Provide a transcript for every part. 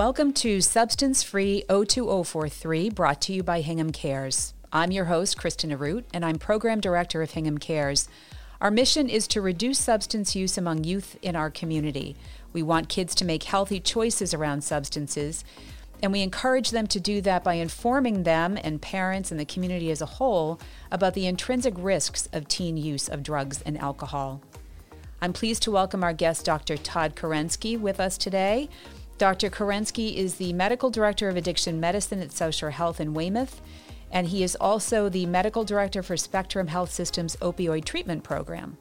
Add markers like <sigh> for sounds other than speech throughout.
Welcome to Substance Free 02043, brought to you by Hingham Cares. I'm your host, Kristen Arute, and I'm Program Director of Hingham Cares. Our mission is to reduce substance use among youth in our community. We want kids to make healthy choices around substances, and we encourage them to do that by informing them and parents and the community as a whole about the intrinsic risks of teen use of drugs and alcohol. I'm pleased to welcome our guest, Dr. Todd Kerensky, with us today. Dr. Kerensky is the Medical Director of Addiction Medicine at Shore Health in Weymouth, and he is also the Medical Director for Spectrum Health Systems Opioid Treatment Program.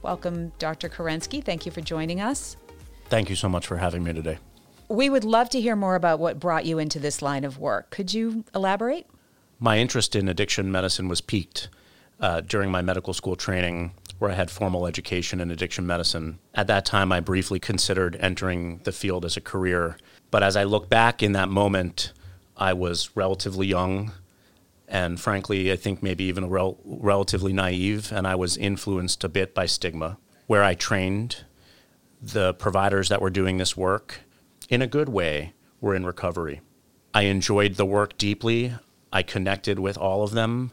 Welcome, Dr. Kerensky. Thank you for joining us. Thank you so much for having me today. We would love to hear more about what brought you into this line of work. Could you elaborate? My interest in addiction medicine was piqued uh, during my medical school training where I had formal education in addiction medicine. At that time, I briefly considered entering the field as a career. But as I look back in that moment, I was relatively young and frankly, I think maybe even rel- relatively naive, and I was influenced a bit by stigma. Where I trained, the providers that were doing this work, in a good way, were in recovery. I enjoyed the work deeply. I connected with all of them,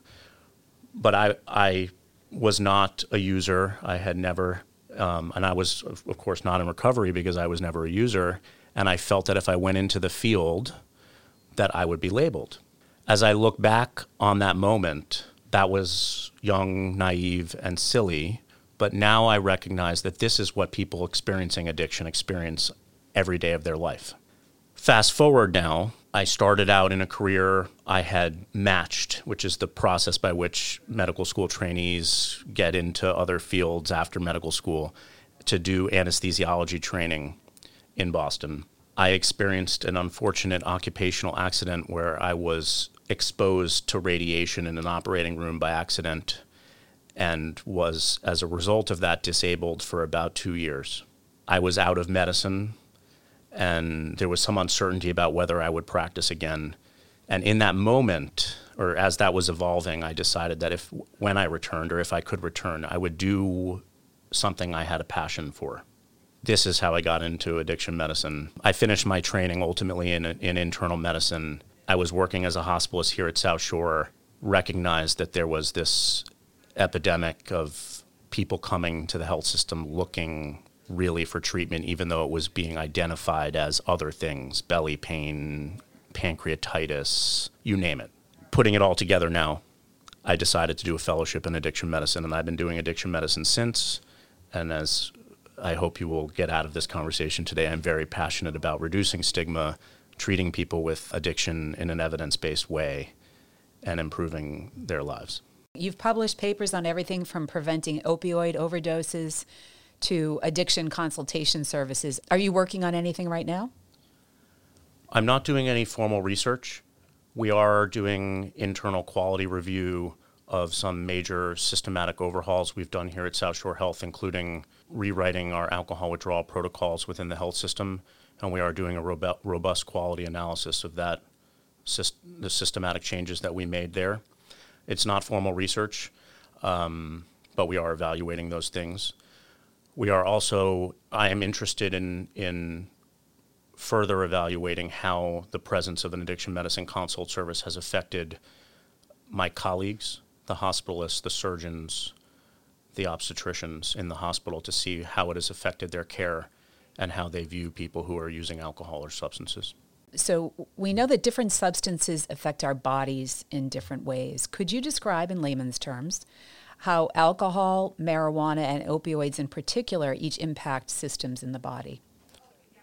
but I, I was not a user. I had never, um, and I was, of course, not in recovery because I was never a user. And I felt that if I went into the field, that I would be labeled. As I look back on that moment, that was young, naive, and silly. But now I recognize that this is what people experiencing addiction experience every day of their life. Fast forward now, I started out in a career I had matched, which is the process by which medical school trainees get into other fields after medical school to do anesthesiology training in Boston. I experienced an unfortunate occupational accident where I was exposed to radiation in an operating room by accident and was, as a result of that, disabled for about two years. I was out of medicine and there was some uncertainty about whether I would practice again. And in that moment, or as that was evolving, I decided that if when I returned or if I could return, I would do something I had a passion for. This is how I got into addiction medicine. I finished my training ultimately in, in internal medicine. I was working as a hospitalist here at South Shore, recognized that there was this epidemic of people coming to the health system looking really for treatment, even though it was being identified as other things belly pain, pancreatitis, you name it. Putting it all together now, I decided to do a fellowship in addiction medicine, and I've been doing addiction medicine since. And as I hope you will get out of this conversation today, I'm very passionate about reducing stigma, treating people with addiction in an evidence based way, and improving their lives. You've published papers on everything from preventing opioid overdoses to addiction consultation services. Are you working on anything right now? I'm not doing any formal research. We are doing internal quality review of some major systematic overhauls we've done here at South Shore Health, including rewriting our alcohol withdrawal protocols within the health system, and we are doing a robust quality analysis of that, the systematic changes that we made there. It's not formal research, um, but we are evaluating those things we are also I am interested in in further evaluating how the presence of an addiction medicine consult service has affected my colleagues, the hospitalists, the surgeons, the obstetricians in the hospital to see how it has affected their care and how they view people who are using alcohol or substances. So, we know that different substances affect our bodies in different ways. Could you describe in layman's terms how alcohol, marijuana, and opioids in particular each impact systems in the body?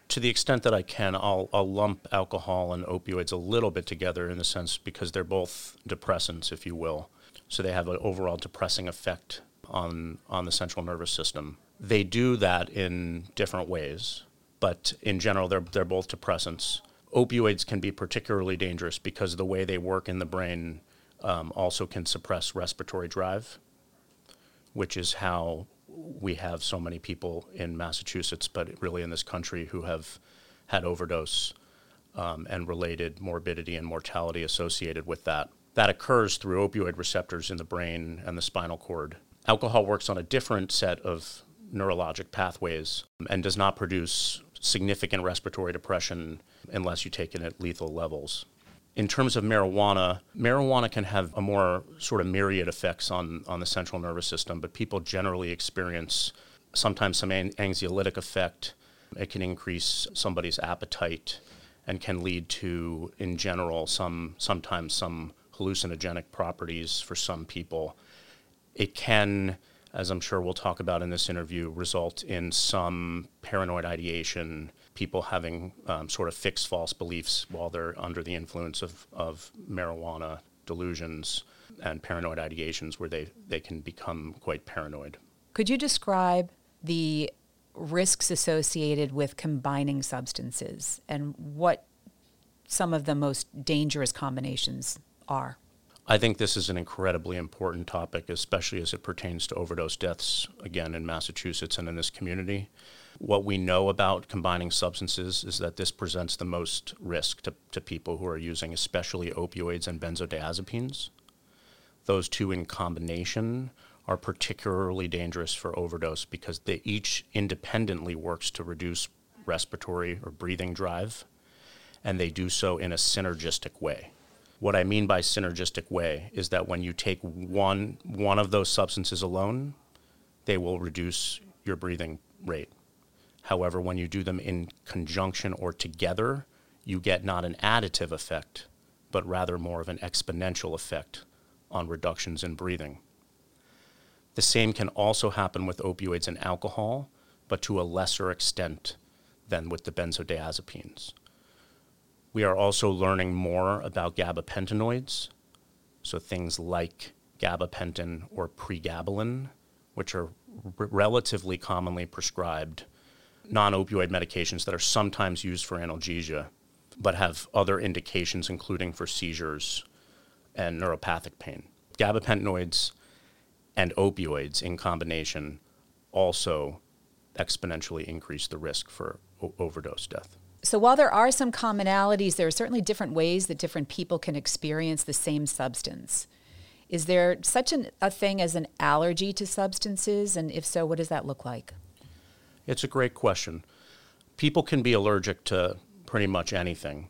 To the extent that I can, I'll, I'll lump alcohol and opioids a little bit together in the sense because they're both depressants, if you will. So they have an overall depressing effect on, on the central nervous system. They do that in different ways, but in general, they're, they're both depressants. Opioids can be particularly dangerous because the way they work in the brain um, also can suppress respiratory drive which is how we have so many people in Massachusetts, but really in this country, who have had overdose um, and related morbidity and mortality associated with that. That occurs through opioid receptors in the brain and the spinal cord. Alcohol works on a different set of neurologic pathways and does not produce significant respiratory depression unless you take it at lethal levels. In terms of marijuana, marijuana can have a more sort of myriad effects on, on the central nervous system, but people generally experience sometimes some an- anxiolytic effect. It can increase somebody's appetite and can lead to, in general, some sometimes some hallucinogenic properties for some people. It can as I'm sure we'll talk about in this interview, result in some paranoid ideation, people having um, sort of fixed false beliefs while they're under the influence of, of marijuana delusions and paranoid ideations where they, they can become quite paranoid. Could you describe the risks associated with combining substances and what some of the most dangerous combinations are? I think this is an incredibly important topic, especially as it pertains to overdose deaths, again, in Massachusetts and in this community. What we know about combining substances is that this presents the most risk to, to people who are using, especially opioids and benzodiazepines. Those two in combination are particularly dangerous for overdose because they each independently works to reduce respiratory or breathing drive, and they do so in a synergistic way. What I mean by synergistic way is that when you take one one of those substances alone, they will reduce your breathing rate. However, when you do them in conjunction or together, you get not an additive effect, but rather more of an exponential effect on reductions in breathing. The same can also happen with opioids and alcohol, but to a lesser extent than with the benzodiazepines. We are also learning more about gabapentinoids, so things like gabapentin or pregabalin, which are r- relatively commonly prescribed non opioid medications that are sometimes used for analgesia, but have other indications, including for seizures and neuropathic pain. Gabapentinoids and opioids in combination also exponentially increase the risk for o- overdose death. So while there are some commonalities, there are certainly different ways that different people can experience the same substance. Is there such an, a thing as an allergy to substances? And if so, what does that look like? It's a great question. People can be allergic to pretty much anything.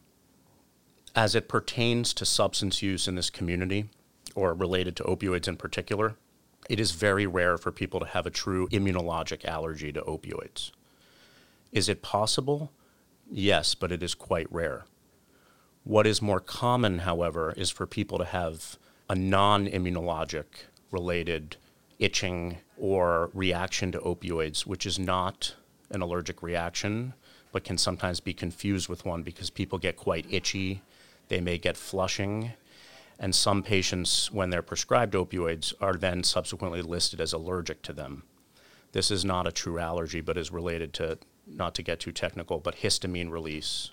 As it pertains to substance use in this community, or related to opioids in particular, it is very rare for people to have a true immunologic allergy to opioids. Is it possible? Yes, but it is quite rare. What is more common, however, is for people to have a non immunologic related itching or reaction to opioids, which is not an allergic reaction, but can sometimes be confused with one because people get quite itchy. They may get flushing. And some patients, when they're prescribed opioids, are then subsequently listed as allergic to them. This is not a true allergy, but is related to not to get too technical, but histamine release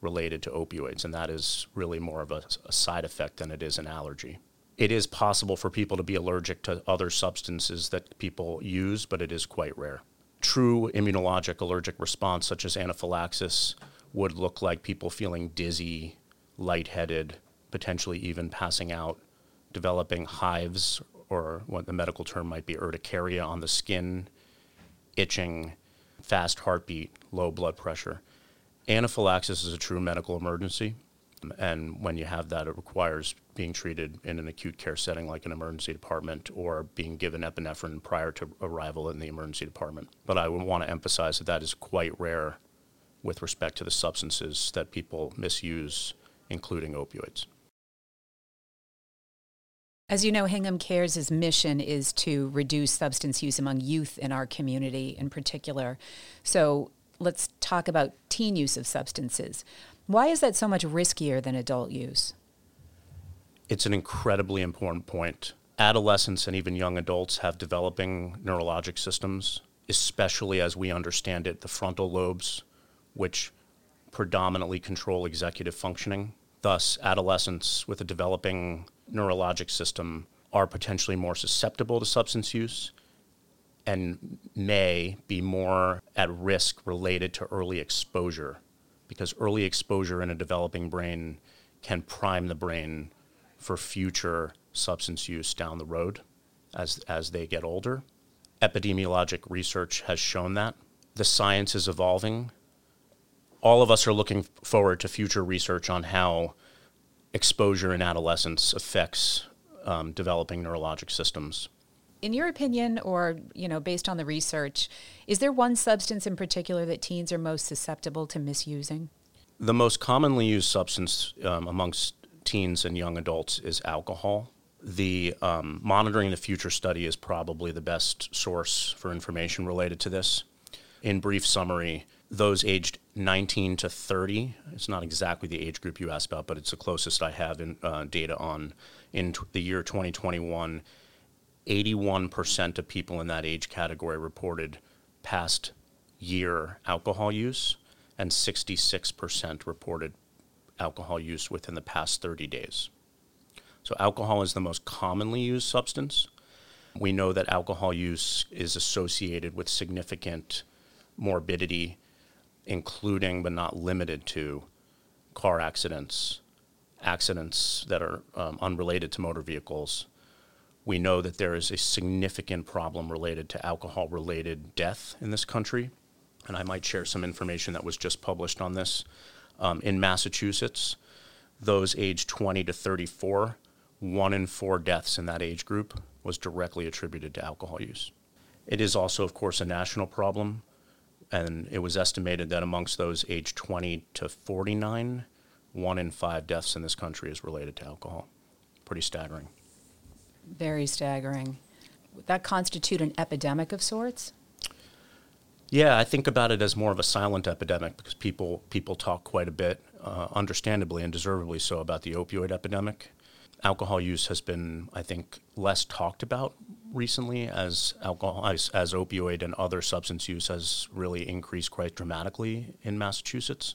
related to opioids, and that is really more of a, a, side effect than it is an allergy. It is possible for people to be allergic to other substances that people use, but it is quite rare. True immunologic allergic response, such as anaphylaxis, would look like people feeling dizzy, lightheaded, potentially even passing out, developing hives, or what the medical term might be urticaria on the skin, itching, fast heartbeat, low blood pressure. Anaphylaxis is a true medical emergency. And when you have that, it requires being treated in an acute care setting like an emergency department or being given epinephrine prior to arrival in the emergency department. But I would want to emphasize that that is quite rare with respect to the substances that people misuse, including opioids. As you know, Hingham Cares' mission is to reduce substance use among youth in our community in particular. So let's talk about teen use of substances. Why is that so much riskier than adult use? It's an incredibly important point. Adolescents and even young adults have developing neurologic systems, especially as we understand it, the frontal lobes, which predominantly control executive functioning. Thus, adolescents with a developing neurologic system are potentially more susceptible to substance use and may be more at risk related to early exposure because early exposure in a developing brain can prime the brain for future substance use down the road as, as they get older. Epidemiologic research has shown that. The science is evolving. all of us are looking forward to future research on how exposure in adolescence affects um, developing neurologic systems. In your opinion, or you know, based on the research, is there one substance in particular that teens are most susceptible to misusing? The most commonly used substance um, amongst teens and young adults is alcohol. The um, Monitoring the Future study is probably the best source for information related to this. In brief summary, those aged 19 to 30, it's not exactly the age group you asked about, but it's the closest I have in uh, data on. In t- the year 2021, 81% of people in that age category reported past year alcohol use, and 66% reported alcohol use within the past 30 days. So, alcohol is the most commonly used substance. We know that alcohol use is associated with significant morbidity, including but not limited to car accidents, accidents that are um, unrelated to motor vehicles. We know that there is a significant problem related to alcohol related death in this country. And I might share some information that was just published on this. Um, in Massachusetts, those aged 20 to 34 one in four deaths in that age group was directly attributed to alcohol use. It is also, of course, a national problem, and it was estimated that amongst those aged 20 to 49, one in five deaths in this country is related to alcohol. Pretty staggering. Very staggering. Would that constitute an epidemic of sorts? Yeah, I think about it as more of a silent epidemic because people people talk quite a bit, uh, understandably and deservedly so, about the opioid epidemic alcohol use has been, I think, less talked about recently as alcohol as, as opioid and other substance use has really increased quite dramatically in Massachusetts.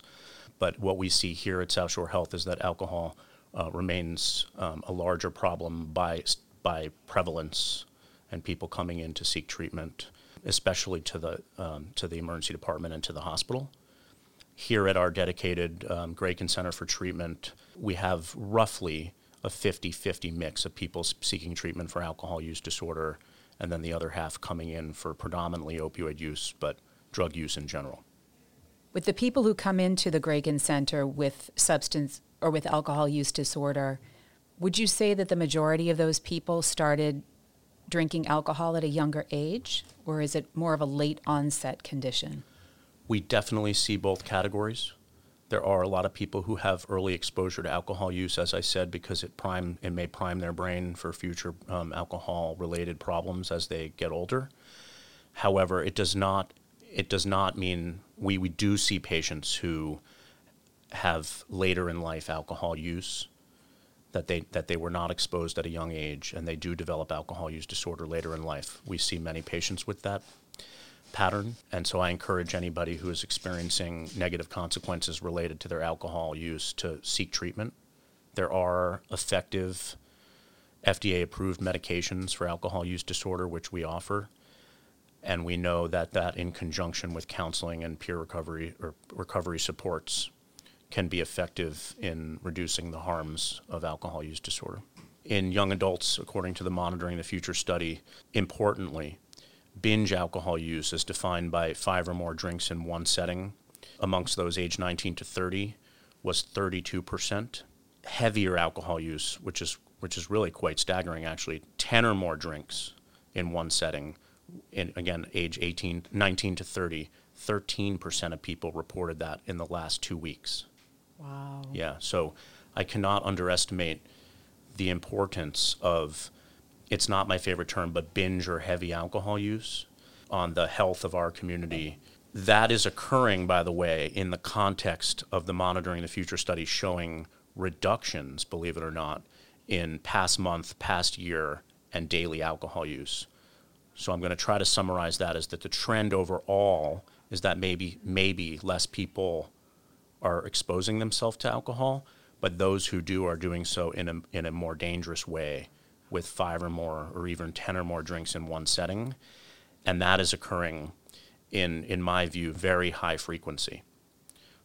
But what we see here at South Shore Health is that alcohol uh, remains um, a larger problem by by prevalence and people coming in to seek treatment, especially to the um, to the emergency department and to the hospital. Here at our dedicated um, Grayken Center for Treatment, we have roughly a 50 50 mix of people seeking treatment for alcohol use disorder, and then the other half coming in for predominantly opioid use, but drug use in general. With the people who come into the Grayken Center with substance or with alcohol use disorder, would you say that the majority of those people started drinking alcohol at a younger age, or is it more of a late onset condition? We definitely see both categories. There are a lot of people who have early exposure to alcohol use, as I said, because it prime it may prime their brain for future um, alcohol-related problems as they get older. However, it does not it does not mean we, we do see patients who have later in life alcohol use that they that they were not exposed at a young age and they do develop alcohol use disorder later in life. We see many patients with that pattern. And so I encourage anybody who is experiencing negative consequences related to their alcohol use to seek treatment. There are effective FDA approved medications for alcohol use disorder, which we offer. And we know that that, in conjunction with counseling and peer recovery or recovery supports, can be effective in reducing the harms of alcohol use disorder. In young adults, according to the Monitoring the Future study, importantly, binge alcohol use is defined by five or more drinks in one setting amongst those aged 19 to 30 was 32%. Heavier alcohol use, which is which is really quite staggering actually, 10 or more drinks in one setting in again age 18 19 to 30, 13% of people reported that in the last 2 weeks. Wow. Yeah, so I cannot underestimate the importance of it's not my favorite term, but binge or heavy alcohol use on the health of our community. That is occurring, by the way, in the context of the Monitoring the Future study showing reductions, believe it or not, in past month, past year, and daily alcohol use. So I'm going to try to summarize that is that the trend overall is that maybe maybe less people are exposing themselves to alcohol, but those who do are doing so in a in a more dangerous way with five or more or even 10 or more drinks in one setting. And that is occurring in, in my view, very high frequency.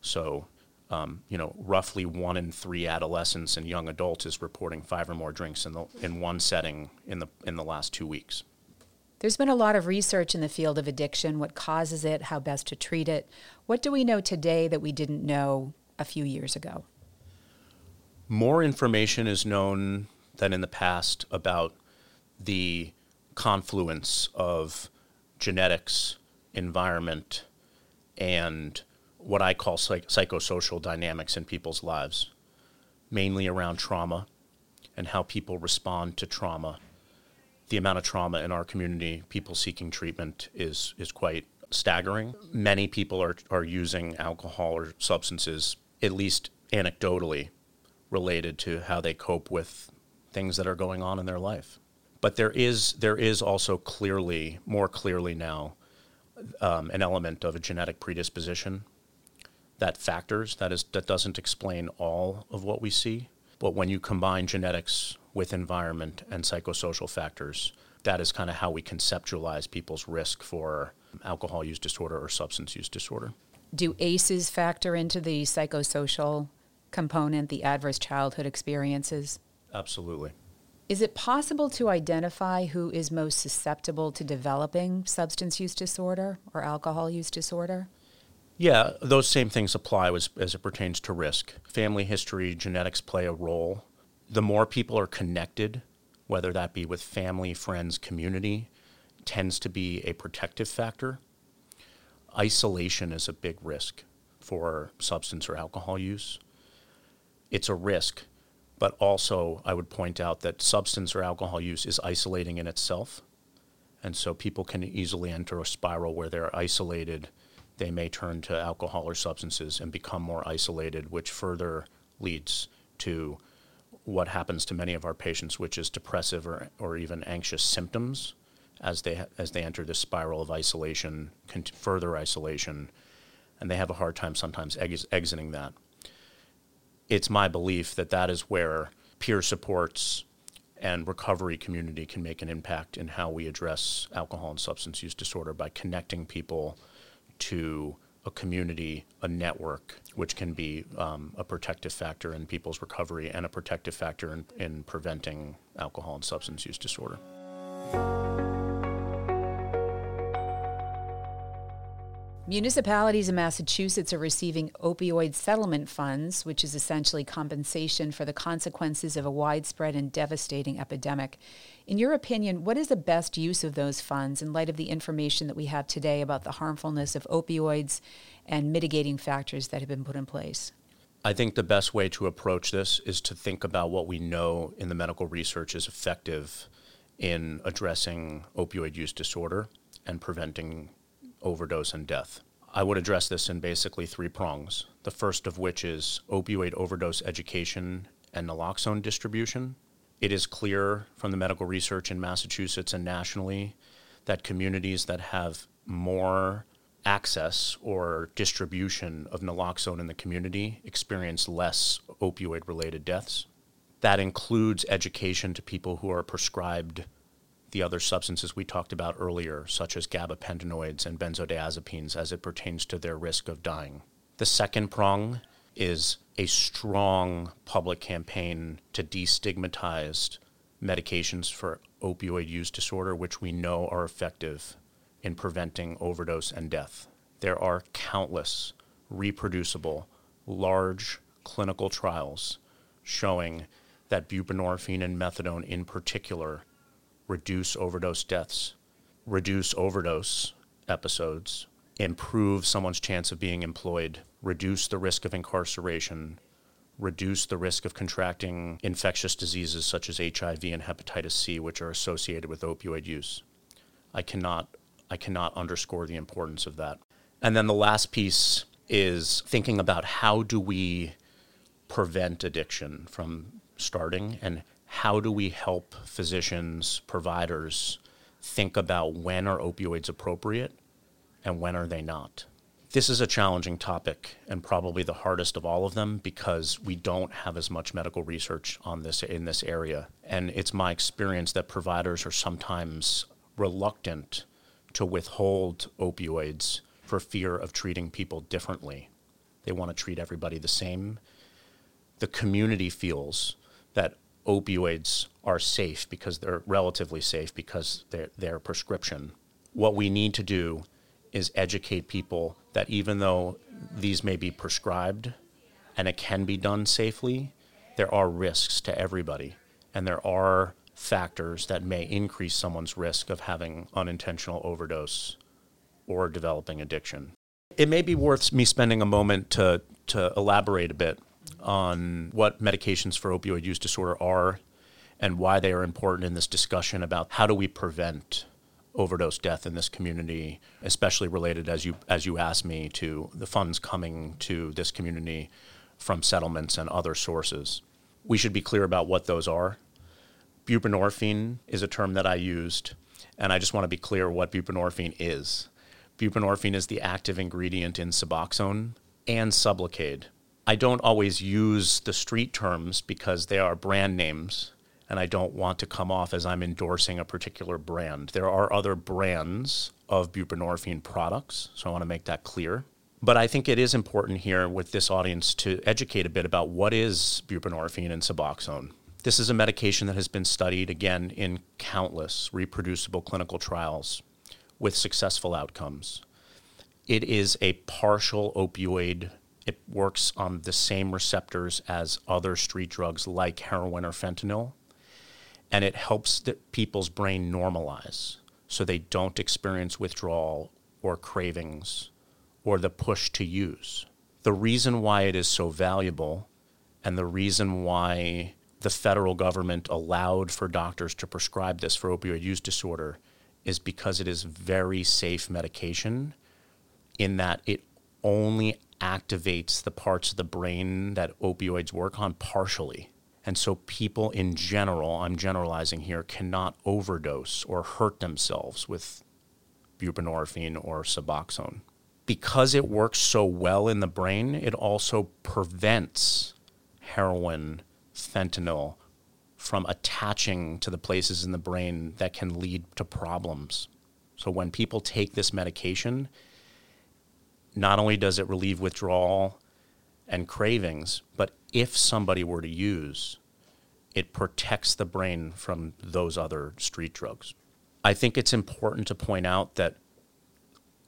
So, um, you know, roughly one in three adolescents and young adults is reporting five or more drinks in, the, in one setting in the, in the last two weeks. There's been a lot of research in the field of addiction what causes it, how best to treat it. What do we know today that we didn't know a few years ago? More information is known than in the past about the confluence of genetics, environment, and what I call psych- psychosocial dynamics in people's lives, mainly around trauma and how people respond to trauma. The amount of trauma in our community, people seeking treatment, is, is quite staggering. Many people are, are using alcohol or substances, at least anecdotally, related to how they cope with things that are going on in their life. But there is, there is also clearly, more clearly now, um, an element of a genetic predisposition that factors. That is that doesn't explain all of what we see, but when you combine genetics with environment and psychosocial factors, that is kind of how we conceptualize people's risk for alcohol use disorder or substance use disorder. Do ACEs factor into the psychosocial component, the adverse childhood experiences? Absolutely. Is it possible to identify who is most susceptible to developing substance use disorder or alcohol use disorder? Yeah, those same things apply as, as it pertains to risk. Family history, genetics play a role. The more people are connected, whether that be with family, friends, community, tends to be a protective factor. Isolation is a big risk for substance or alcohol use. It's a risk but also, I would point out that substance or alcohol use is isolating in itself. And so people can easily enter a spiral where they're isolated. They may turn to alcohol or substances and become more isolated, which further leads to what happens to many of our patients, which is depressive or, or even anxious symptoms as they, as they enter this spiral of isolation, further isolation, and they have a hard time sometimes ex- exiting that. It's my belief that that is where peer supports and recovery community can make an impact in how we address alcohol and substance use disorder by connecting people to a community, a network, which can be um, a protective factor in people's recovery and a protective factor in, in preventing alcohol and substance use disorder. Municipalities in Massachusetts are receiving opioid settlement funds, which is essentially compensation for the consequences of a widespread and devastating epidemic. In your opinion, what is the best use of those funds in light of the information that we have today about the harmfulness of opioids and mitigating factors that have been put in place? I think the best way to approach this is to think about what we know in the medical research is effective in addressing opioid use disorder and preventing overdose and death. I would address this in basically three prongs. The first of which is opioid overdose education and naloxone distribution. It is clear from the medical research in Massachusetts and nationally that communities that have more access or distribution of naloxone in the community experience less opioid related deaths. That includes education to people who are prescribed the other substances we talked about earlier, such as gabapentinoids and benzodiazepines, as it pertains to their risk of dying. The second prong is a strong public campaign to destigmatize medications for opioid use disorder, which we know are effective in preventing overdose and death. There are countless reproducible, large clinical trials showing that buprenorphine and methadone, in particular, reduce overdose deaths, reduce overdose episodes, improve someone's chance of being employed, reduce the risk of incarceration, reduce the risk of contracting infectious diseases such as HIV and hepatitis C, which are associated with opioid use. I cannot, I cannot underscore the importance of that. And then the last piece is thinking about how do we prevent addiction from starting and how do we help physicians, providers think about when are opioids appropriate and when are they not? This is a challenging topic and probably the hardest of all of them because we don't have as much medical research on this in this area. And it's my experience that providers are sometimes reluctant to withhold opioids for fear of treating people differently. They want to treat everybody the same. The community feels that opioids are safe because they're relatively safe because they're, they're prescription. What we need to do is educate people that even though these may be prescribed and it can be done safely, there are risks to everybody. And there are factors that may increase someone's risk of having unintentional overdose or developing addiction. It may be worth me spending a moment to, to elaborate a bit on what medications for opioid use disorder are and why they are important in this discussion about how do we prevent overdose death in this community, especially related, as you as you asked me, to the funds coming to this community from settlements and other sources. We should be clear about what those are. Buprenorphine is a term that I used, and I just want to be clear what buprenorphine is. Buprenorphine is the active ingredient in Suboxone and Sublocade. I don't always use the street terms because they are brand names and I don't want to come off as I'm endorsing a particular brand. There are other brands of buprenorphine products, so I want to make that clear. But I think it is important here with this audience to educate a bit about what is buprenorphine and Suboxone. This is a medication that has been studied again in countless reproducible clinical trials with successful outcomes. It is a partial opioid. It works on the same receptors as other street drugs like heroin or fentanyl and it helps the, people's brain normalize so they don't experience withdrawal or cravings or the push to use. The reason why it is so valuable and the reason why the federal government allowed for doctors to prescribe this for opioid use disorder is because it is very safe medication in that it only activates the parts of the brain that opioids work on partially. And so people in general, I'm generalizing here, cannot overdose or hurt themselves with buprenorphine or Suboxone. Because it works so well in the brain, it also prevents heroin, fentanyl from attaching to the places in the brain that can lead to problems. So when people take this medication, not only does it relieve withdrawal and cravings, but if somebody were to use, it protects the brain from those other street drugs. I think it's important to point out that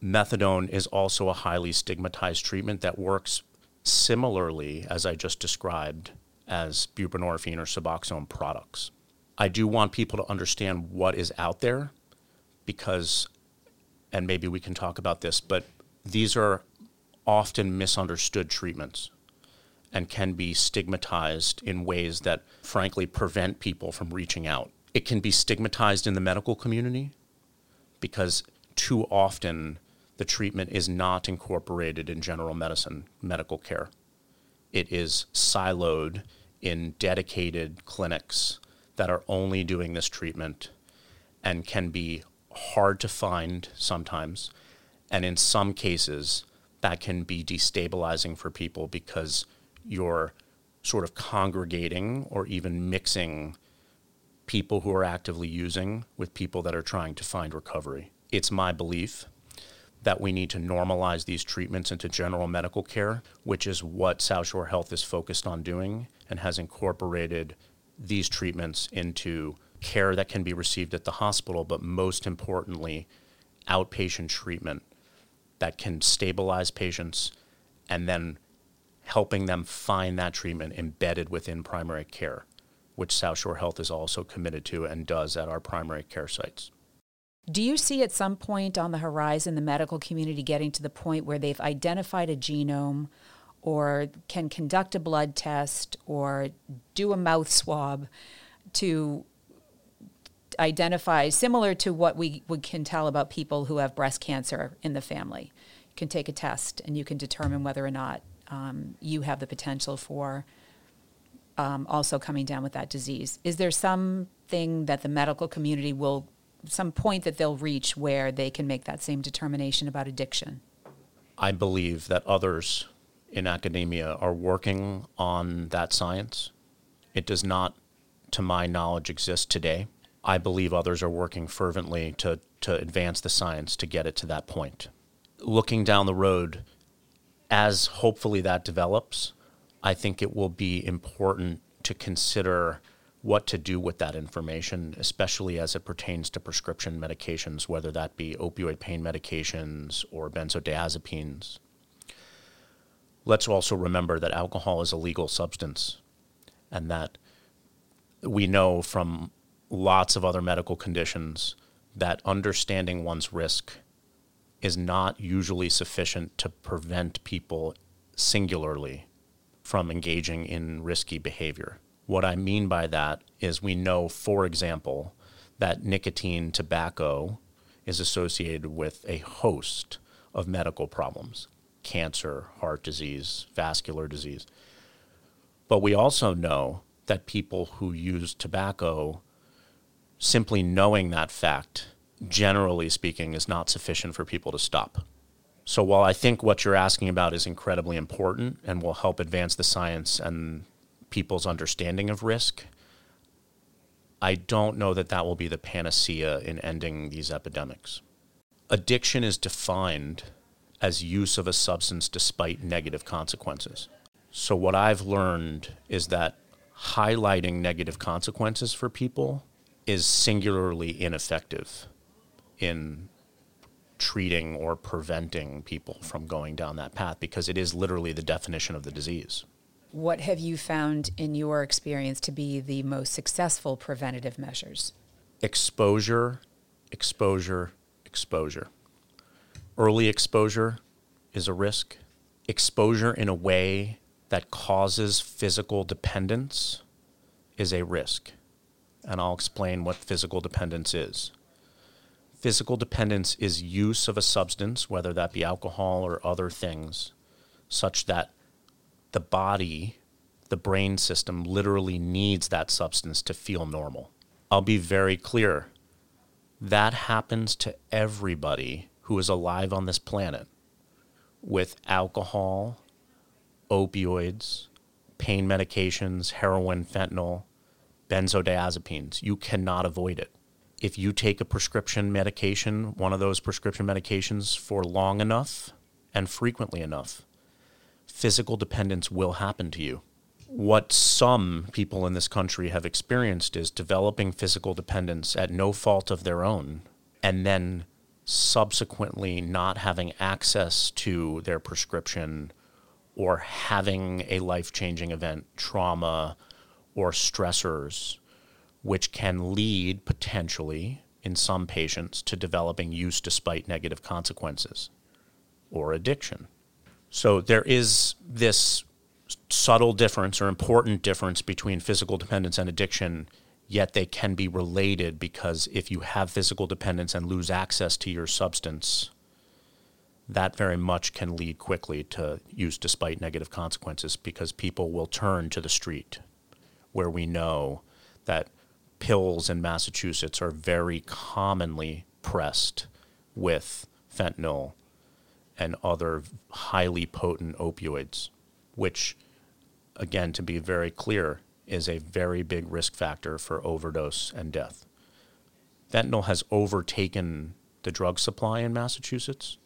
methadone is also a highly stigmatized treatment that works similarly, as I just described, as buprenorphine or Suboxone products. I do want people to understand what is out there because, and maybe we can talk about this, but these are often misunderstood treatments and can be stigmatized in ways that frankly prevent people from reaching out. It can be stigmatized in the medical community because too often the treatment is not incorporated in general medicine, medical care. It is siloed in dedicated clinics that are only doing this treatment and can be hard to find sometimes. And in some cases, that can be destabilizing for people because you're sort of congregating or even mixing people who are actively using with people that are trying to find recovery. It's my belief that we need to normalize these treatments into general medical care, which is what South Shore Health is focused on doing and has incorporated these treatments into care that can be received at the hospital, but most importantly, outpatient treatment that can stabilize patients and then helping them find that treatment embedded within primary care, which South Shore Health is also committed to and does at our primary care sites. Do you see at some point on the horizon the medical community getting to the point where they've identified a genome or can conduct a blood test or do a mouth swab to identify, similar to what we, we can tell about people who have breast cancer in the family? You can take a test and you can determine whether or not um, you have the potential for um, also coming down with that disease. Is there something that the medical community will, some point that they'll reach where they can make that same determination about addiction? I believe that others in academia are working on that science. It does not, to my knowledge, exist today. I believe others are working fervently to, to advance the science to get it to that point. Looking down the road, as hopefully that develops, I think it will be important to consider what to do with that information, especially as it pertains to prescription medications, whether that be opioid pain medications or benzodiazepines. Let's also remember that alcohol is a legal substance and that we know from lots of other medical conditions that understanding one's risk is not usually sufficient to prevent people singularly from engaging in risky behavior. What I mean by that is we know, for example, that nicotine tobacco is associated with a host of medical problems cancer, heart disease, vascular disease. But we also know that people who use tobacco, simply knowing that fact, generally speaking, is not sufficient for people to stop. So while I think what you're asking about is incredibly important and will help advance the science and people's understanding of risk, I don't know that that will be the panacea in ending these epidemics. Addiction is defined as use of a substance despite negative consequences. So, what I've learned is that highlighting negative consequences for people is singularly ineffective in treating or preventing people from going down that path because it is literally the definition of the disease. What have you found in your experience to be the most successful preventative measures? Exposure, exposure, exposure. Early exposure is a risk. Exposure in a way that causes physical dependence is a risk. And I'll explain what physical dependence is. Physical dependence is use of a substance, whether that be alcohol or other things, such that the body, the brain system, literally needs that substance to feel normal. I'll be very clear that happens to everybody who is alive on this planet with alcohol, opioids, pain medications, heroin, fentanyl, benzodiazepines. You cannot avoid it. If you take a prescription medication, one of those prescription medications, for long enough and frequently enough, physical dependence will happen to you. What some people in this country have experienced is developing physical dependence at no fault of their own, and then subsequently not having access to their prescription or having a life changing event, trauma, or stressors, which can lead potentially in some patients to developing use despite negative consequences or addiction. So there is this subtle difference or important difference between physical dependence and addiction, yet they can be related because if you have physical dependence and lose access to your substance, that very much can lead quickly to use despite negative consequences because people will turn to the street where we know that pills in Massachusetts are very commonly pressed with fentanyl and other highly potent opioids, which, again, to be very clear, is a very big risk factor for overdose and death. Fentanyl has overtaken the drug supply in Massachusetts.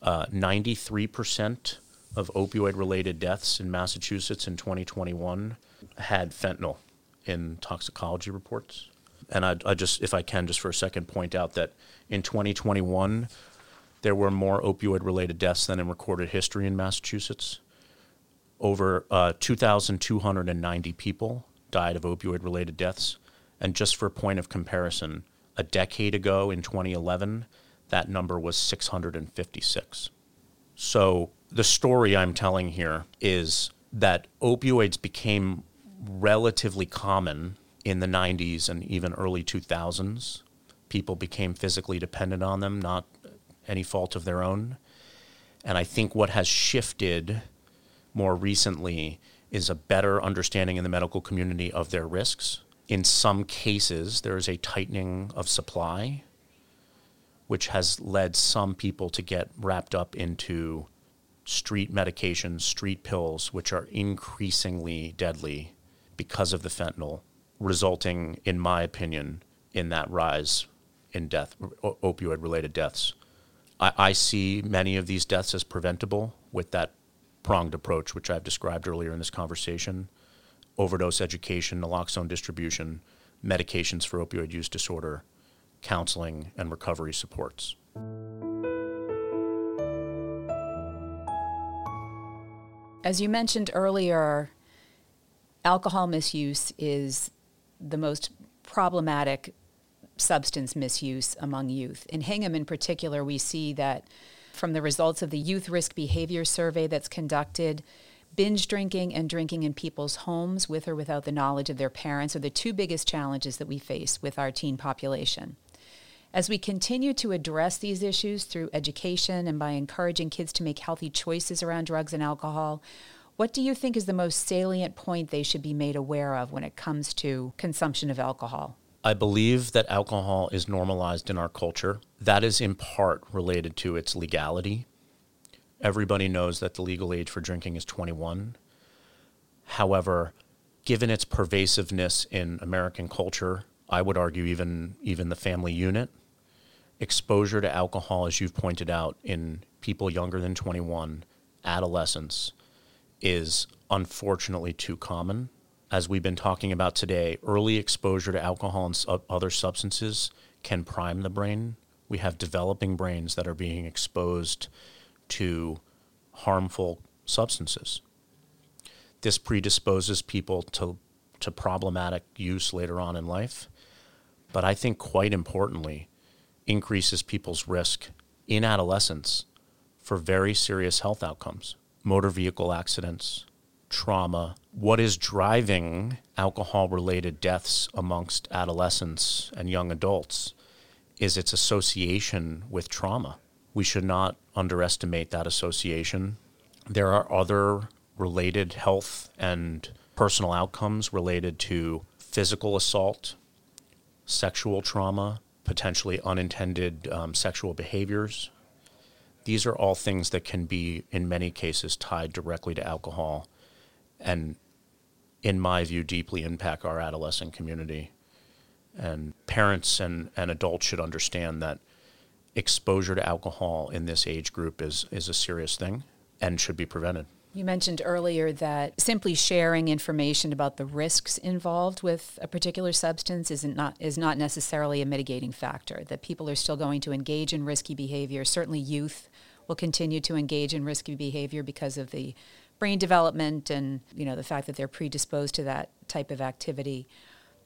Uh, 93% of opioid related deaths in Massachusetts in 2021 had fentanyl in toxicology reports. And I, I just, if I can, just for a second, point out that in 2021, there were more opioid related deaths than in recorded history in Massachusetts. Over uh, 2,290 people died of opioid related deaths. And just for a point of comparison, a decade ago in 2011, that number was 656. So the story I'm telling here is that opioids became relatively common in the 90s and even early 2000s. People became physically dependent on them, not any fault of their own. And I think what has shifted more recently is a better understanding in the medical community of their risks. In some cases, there is a tightening of supply, which has led some people to get wrapped up into street medications, street pills, which are increasingly deadly because of the fentanyl, resulting, in my opinion, in that rise in death, opioid related deaths. I, I see many of these deaths as preventable with that pronged approach, which I've described earlier in this conversation. overdose education, naloxone distribution, medications for opioid use disorder, counseling, and recovery supports. As you mentioned earlier, alcohol misuse is the most problematic substance misuse among youth. In Hingham, in particular, we see that from the results of the Youth Risk Behavior Survey that's conducted, binge drinking and drinking in people's homes with or without the knowledge of their parents are the two biggest challenges that we face with our teen population. As we continue to address these issues through education and by encouraging kids to make healthy choices around drugs and alcohol, what do you think is the most salient point they should be made aware of when it comes to consumption of alcohol? I believe that alcohol is normalized in our culture. That is in part related to its legality. Everybody knows that the legal age for drinking is 21. However, given its pervasiveness in American culture, I would argue even even the family unit, exposure to alcohol, as you've pointed out, in people younger than 21, adolescents, is unfortunately too common as we've been talking about today, early exposure to alcohol and su- other substances can prime the brain. We have developing brains that are being exposed to harmful substances. This predisposes people to, to problematic use later on in life, but I think quite importantly, increases people's risk in adolescence for very serious health outcomes motor vehicle accidents, trauma, what is driving alcohol related deaths amongst adolescents and young adults is its association with trauma. We should not underestimate that association. There are other related health and personal outcomes related to physical assault, sexual trauma, potentially unintended um, sexual behaviors. These are all things that can be, in many cases, tied directly to alcohol and in my view, deeply impact our adolescent community. And parents and, and adults should understand that exposure to alcohol in this age group is, is a serious thing and should be prevented. You mentioned earlier that simply sharing information about the risks involved with a particular substance is not not is not necessarily a mitigating factor. That people are still going to engage in risky behavior. Certainly, youth will continue to engage in risky behavior because of the brain development and you know the fact that they're predisposed to that type of activity.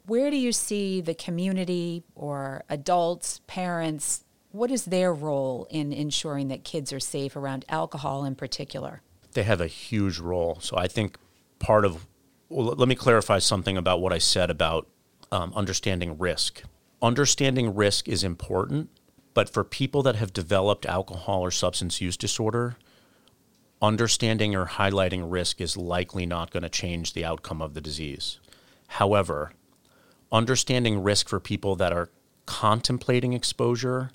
Where do you see the community or adults parents what is their role in ensuring that kids are safe around alcohol in particular? They have a huge role. So i think part of well, let me clarify something about what i said about um, understanding risk. Understanding risk is important but for people that have developed alcohol or substance use disorder understanding or highlighting risk is likely not going to change the outcome of the disease. However, understanding risk for people that are contemplating exposure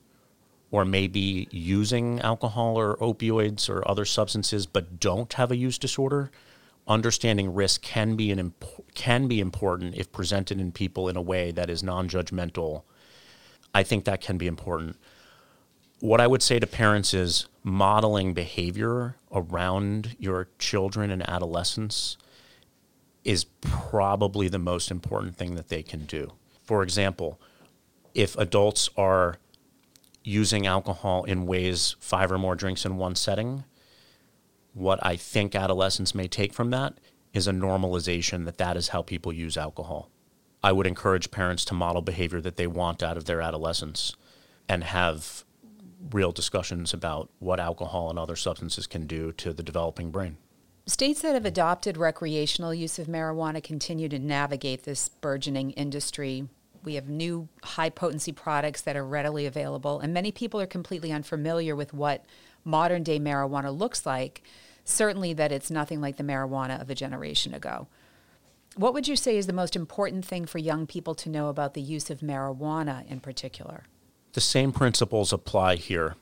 or maybe using alcohol or opioids or other substances but don't have a use disorder, understanding risk can be an imp- can be important if presented in people in a way that is non-judgmental. I think that can be important what I would say to parents is modeling behavior around your children and adolescents is probably the most important thing that they can do. For example, if adults are using alcohol in ways five or more drinks in one setting, what I think adolescents may take from that is a normalization that that is how people use alcohol. I would encourage parents to model behavior that they want out of their adolescents and have real discussions about what alcohol and other substances can do to the developing brain. States that have adopted recreational use of marijuana continue to navigate this burgeoning industry. We have new high potency products that are readily available, and many people are completely unfamiliar with what modern day marijuana looks like. Certainly, that it's nothing like the marijuana of a generation ago. What would you say is the most important thing for young people to know about the use of marijuana in particular? The same principles apply here.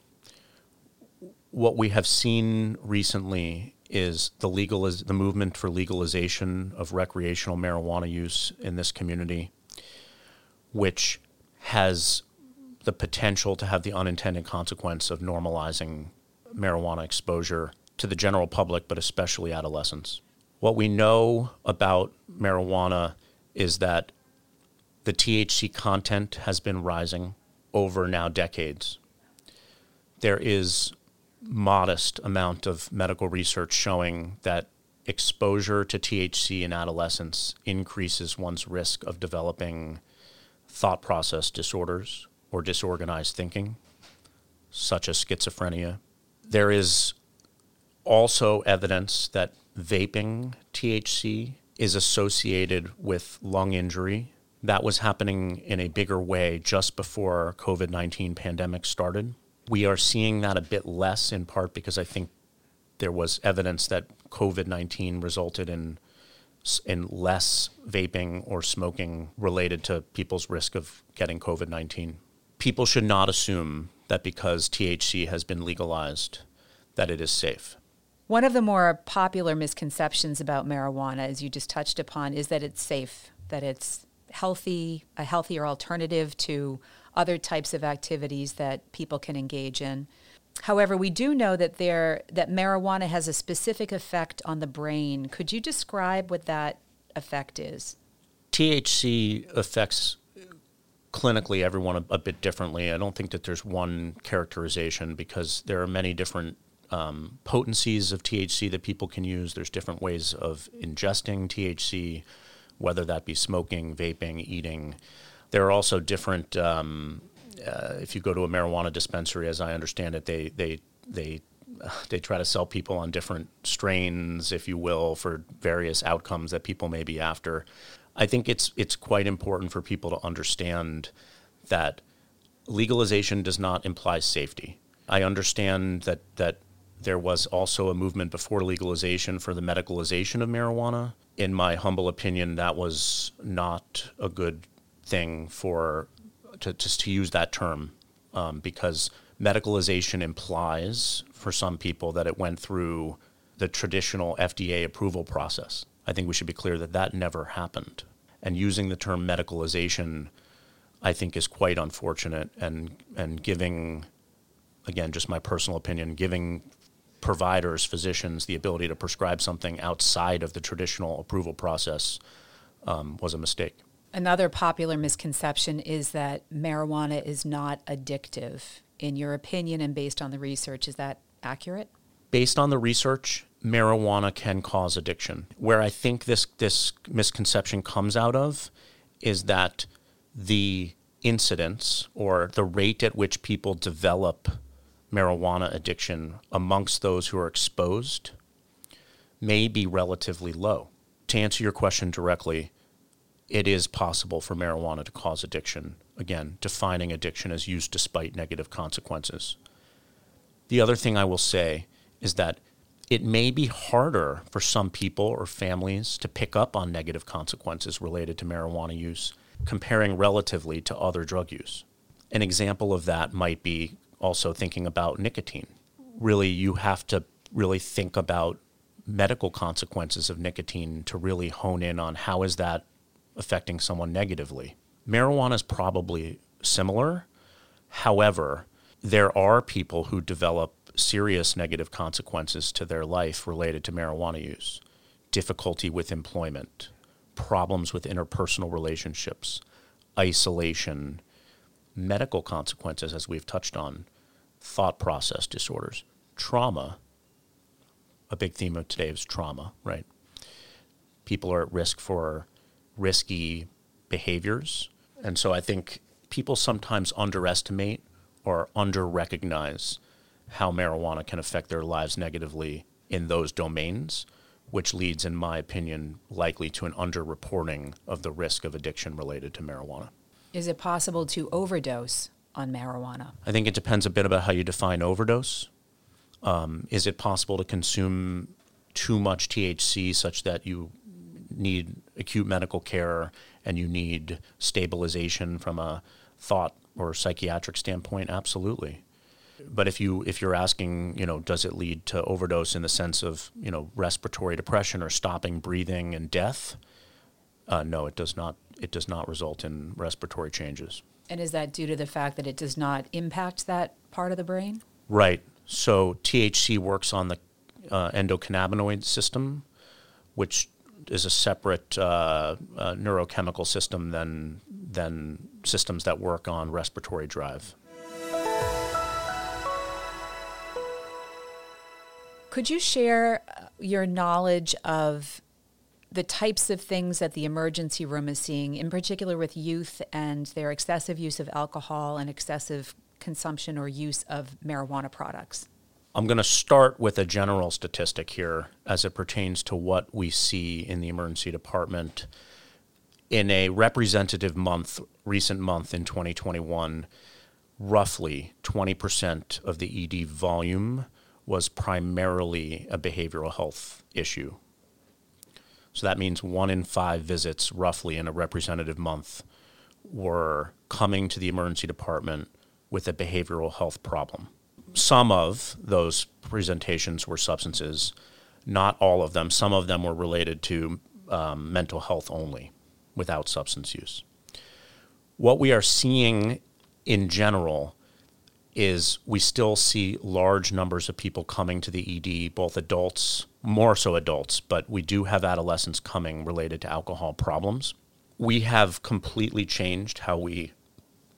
What we have seen recently is the legal the movement for legalization of recreational marijuana use in this community, which has the potential to have the unintended consequence of normalizing marijuana exposure to the general public, but especially adolescents. What we know about marijuana is that the THC content has been rising over now decades. There is modest amount of medical research showing that exposure to THC in adolescence increases one's risk of developing thought process disorders or disorganized thinking, such as schizophrenia. There is also evidence that vaping THC is associated with lung injury. That was happening in a bigger way just before COVID-19 pandemic started. We are seeing that a bit less in part because I think there was evidence that COVID-19 resulted in in less vaping or smoking related to people's risk of getting COVID-19. People should not assume that because THC has been legalized that it is safe. One of the more popular misconceptions about marijuana, as you just touched upon, is that it's safe, that it's healthy, a healthier alternative to other types of activities that people can engage in. However, we do know that there that marijuana has a specific effect on the brain. Could you describe what that effect is? THC affects clinically everyone a, a, bit differently. I don't think that there's one characterization because there are many different um, potencies of THC that people can use. There's different ways of ingesting THC, whether that be smoking, vaping, eating. There are also different. Um, uh, if you go to a marijuana dispensary, as I understand it, they they they <laughs> they try to sell people on different strains, if you will, for various outcomes that people may be after. I think it's it's quite important for people to understand that legalization does not imply safety. I understand that that there was also a movement before legalization for the medicalization of marijuana. In my humble opinion, that was not a good thing for to just to use that term um, because medicalization implies for some people that it went through the traditional FDA approval process. I think we should be clear that that never happened. And using the term medicalization, I think, is quite unfortunate and and giving, again, just my personal opinion, giving providers, physicians, the ability to prescribe something outside of the traditional approval process um, was a mistake. Another popular misconception is that marijuana is not addictive. In your opinion and based on the research, is that accurate? Based on the research, marijuana can cause addiction. Where I think this, this misconception comes out of is that the incidence or the rate at which people develop marijuana addiction amongst those who are exposed may be relatively low. To answer your question directly, it is possible for marijuana to cause addiction. Again, defining addiction as use despite negative consequences. The other thing I will say is that it may be harder for some people or families to pick up on negative consequences related to marijuana use comparing relatively to other drug use. An example of that might be also thinking about nicotine. Really, you have to really think about medical consequences of nicotine to really hone in on how is that affecting someone negatively. Marijuana is probably similar. However, there are people who develop serious negative consequences to their life related to marijuana use difficulty with employment, problems with interpersonal relationships, isolation, medical consequences, as we've touched on, thought process disorders, trauma. A big theme of today is trauma, right? People are at risk for risky behaviors. And so I think people sometimes underestimate or under recognize how marijuana can affect their lives negatively in those domains, which leads, in my opinion, likely to an underreporting of the risk of addiction related to marijuana. Is it possible to overdose on marijuana? I think it depends a bit about how you define overdose. Um, is it possible to consume too much THC such that you need acute medical care and you need stabilization from a thought or psychiatric standpoint? Absolutely. But if you if you're asking, you know, does it lead to overdose in the sense of you know respiratory depression or stopping breathing and death? Uh, no, it does not it does not result in respiratory changes. And is that due to the fact that it does not impact that part of the brain? Right. So THC works on the uh, endocannabinoid system, which is a separate uh, uh, neurochemical system than than systems that work on respiratory drive. Could you share uh, your knowledge of the types of things that the emergency room is seeing, in particular with youth and their excessive use of alcohol and excessive consumption or use of marijuana products? I'm going to start with a general statistic here as it pertains to what we see in the emergency department. In a representative month, recent month in 2021, roughly 20% of the ED volume was primarily a behavioral health issue. So that means one in five visits, roughly in a representative month, were coming to the emergency department with a behavioral health problem. Some of those presentations were substances, not all of them. Some of them were related to um, mental health only without substance use. What we are seeing in general is we still see large numbers of people coming to the ED, both adults, more so adults, but we do have adolescents coming related to alcohol problems. We have completely changed how we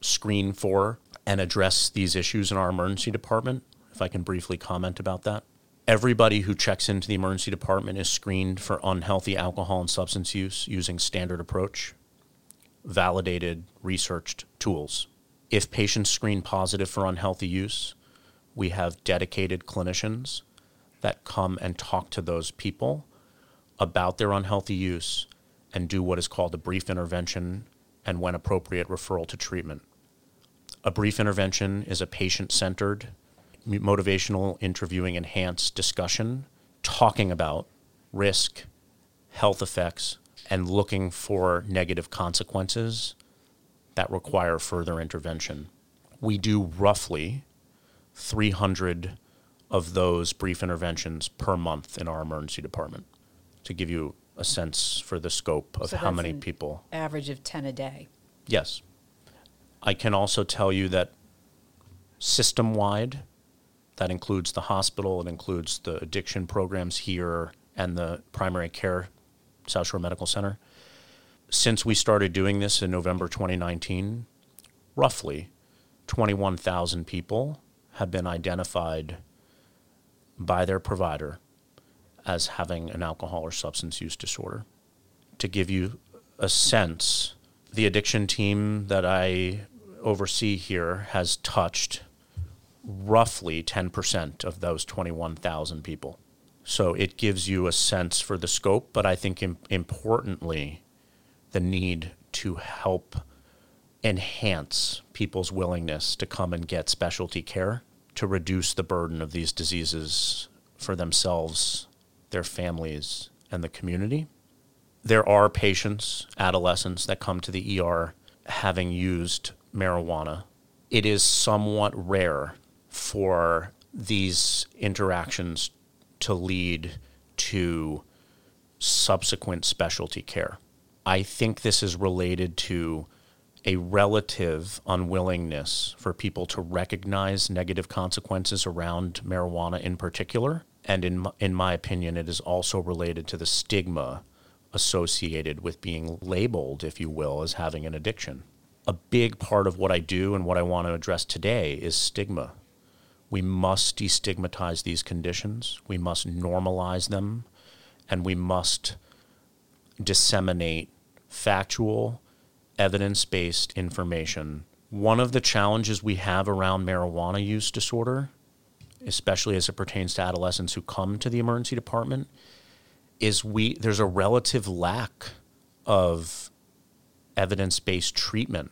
screen for and address these issues in our emergency department. If I can briefly comment about that. Everybody who checks into the emergency department is screened for unhealthy alcohol and substance use using standard approach, validated, researched tools if patients screen positive for unhealthy use, we have dedicated clinicians that come and talk to those people about their unhealthy use and do what is called a brief intervention and, when appropriate, referral to treatment. A brief intervention is a patient centered, motivational, interviewing, enhanced discussion talking about risk, health effects, and looking for negative consequences that require further intervention. We do roughly 300 of those brief interventions per month in our emergency department to give you a sense for the scope of So how many an people. Average of 10 a day. Yes. I can also tell you that system wide, that includes the hospital, it includes the addiction programs here and the primary care South Shore Medical Center. Since we started doing this in November 2019, roughly 21,000 people have been identified by their provider as having an alcohol or substance use disorder. To give you a sense, the addiction team that I oversee here has touched roughly 10% of those 21,000 people. So it gives you a sense for the scope, but I think im- importantly, the need to help enhance people's willingness to come and get specialty care to reduce the burden of these diseases for themselves, their families, and the community. There are patients, adolescents, that come to the ER having used marijuana. It is somewhat rare for these interactions to lead to subsequent specialty care. I think this is related to a relative unwillingness for people to recognize negative consequences around marijuana in particular. And in, in my opinion, it is also related to the stigma associated with being labeled, if you will, as having an addiction. A big part of what I do and what I want to address today is stigma. We must destigmatize these conditions, we must normalize them, and we must disseminate factual, evidence based information. One of the challenges we have around marijuana use disorder, especially as it pertains to adolescents who come to the emergency department, is we there's a relative lack of evidence based treatment.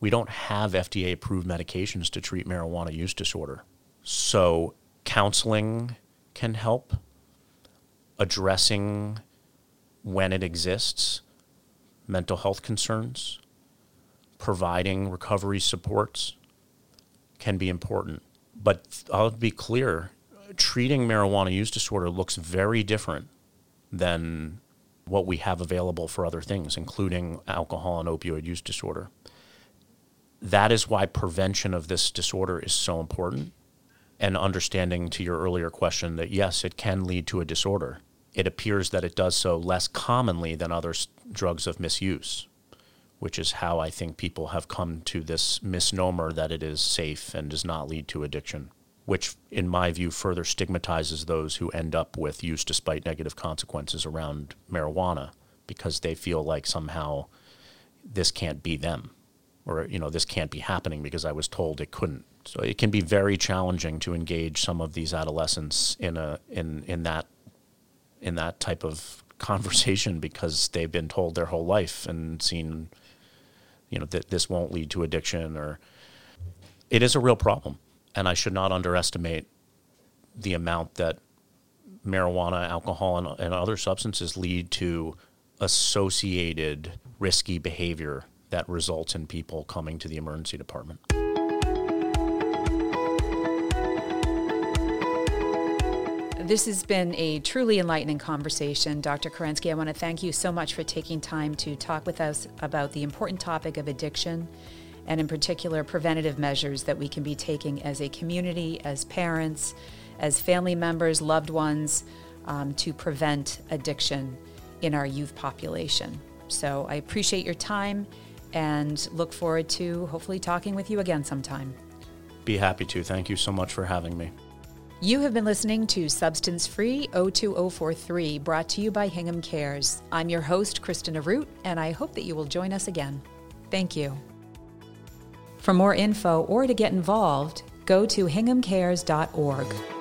We don't have FDA approved medications to treat marijuana use disorder. So, counseling can help, addressing when it exists, mental health concerns, providing recovery supports can be important. But I'll be clear treating marijuana use disorder looks very different than what we have available for other things, including alcohol and opioid use disorder. That is why prevention of this disorder is so important. And understanding to your earlier question that yes, it can lead to a disorder. It appears that it does so less commonly than other drugs of misuse, which is how I think people have come to this misnomer that it is safe and does not lead to addiction, which, in my view, further stigmatizes those who end up with use despite negative consequences around marijuana because they feel like somehow this can't be them or you know this can't be happening because I was told it couldn't. So it can be very challenging to engage some of these adolescents in a in in that in that type of conversation because they've been told their whole life and seen you know that this won't lead to addiction or it is a real problem and I should not underestimate the amount that marijuana, alcohol, and, and other substances lead to associated risky behavior that results in people coming to the emergency department. This has been a truly enlightening conversation. Dr. Kerensky, I want to thank you so much for taking time to talk with us about the important topic of addiction and, in particular, preventative measures that we can be taking as a community, as parents, as family members, loved ones, um, to prevent addiction in our youth population. So I appreciate your time and look forward to hopefully talking with you again sometime. Be happy to. Thank you so much for having me. You have been listening to Substance Free 02043, brought to you by Hingham Cares. I'm your host, Kristen Root, and I hope that you will join us again. Thank you. For more info or to get involved, go to hinghamcares.org.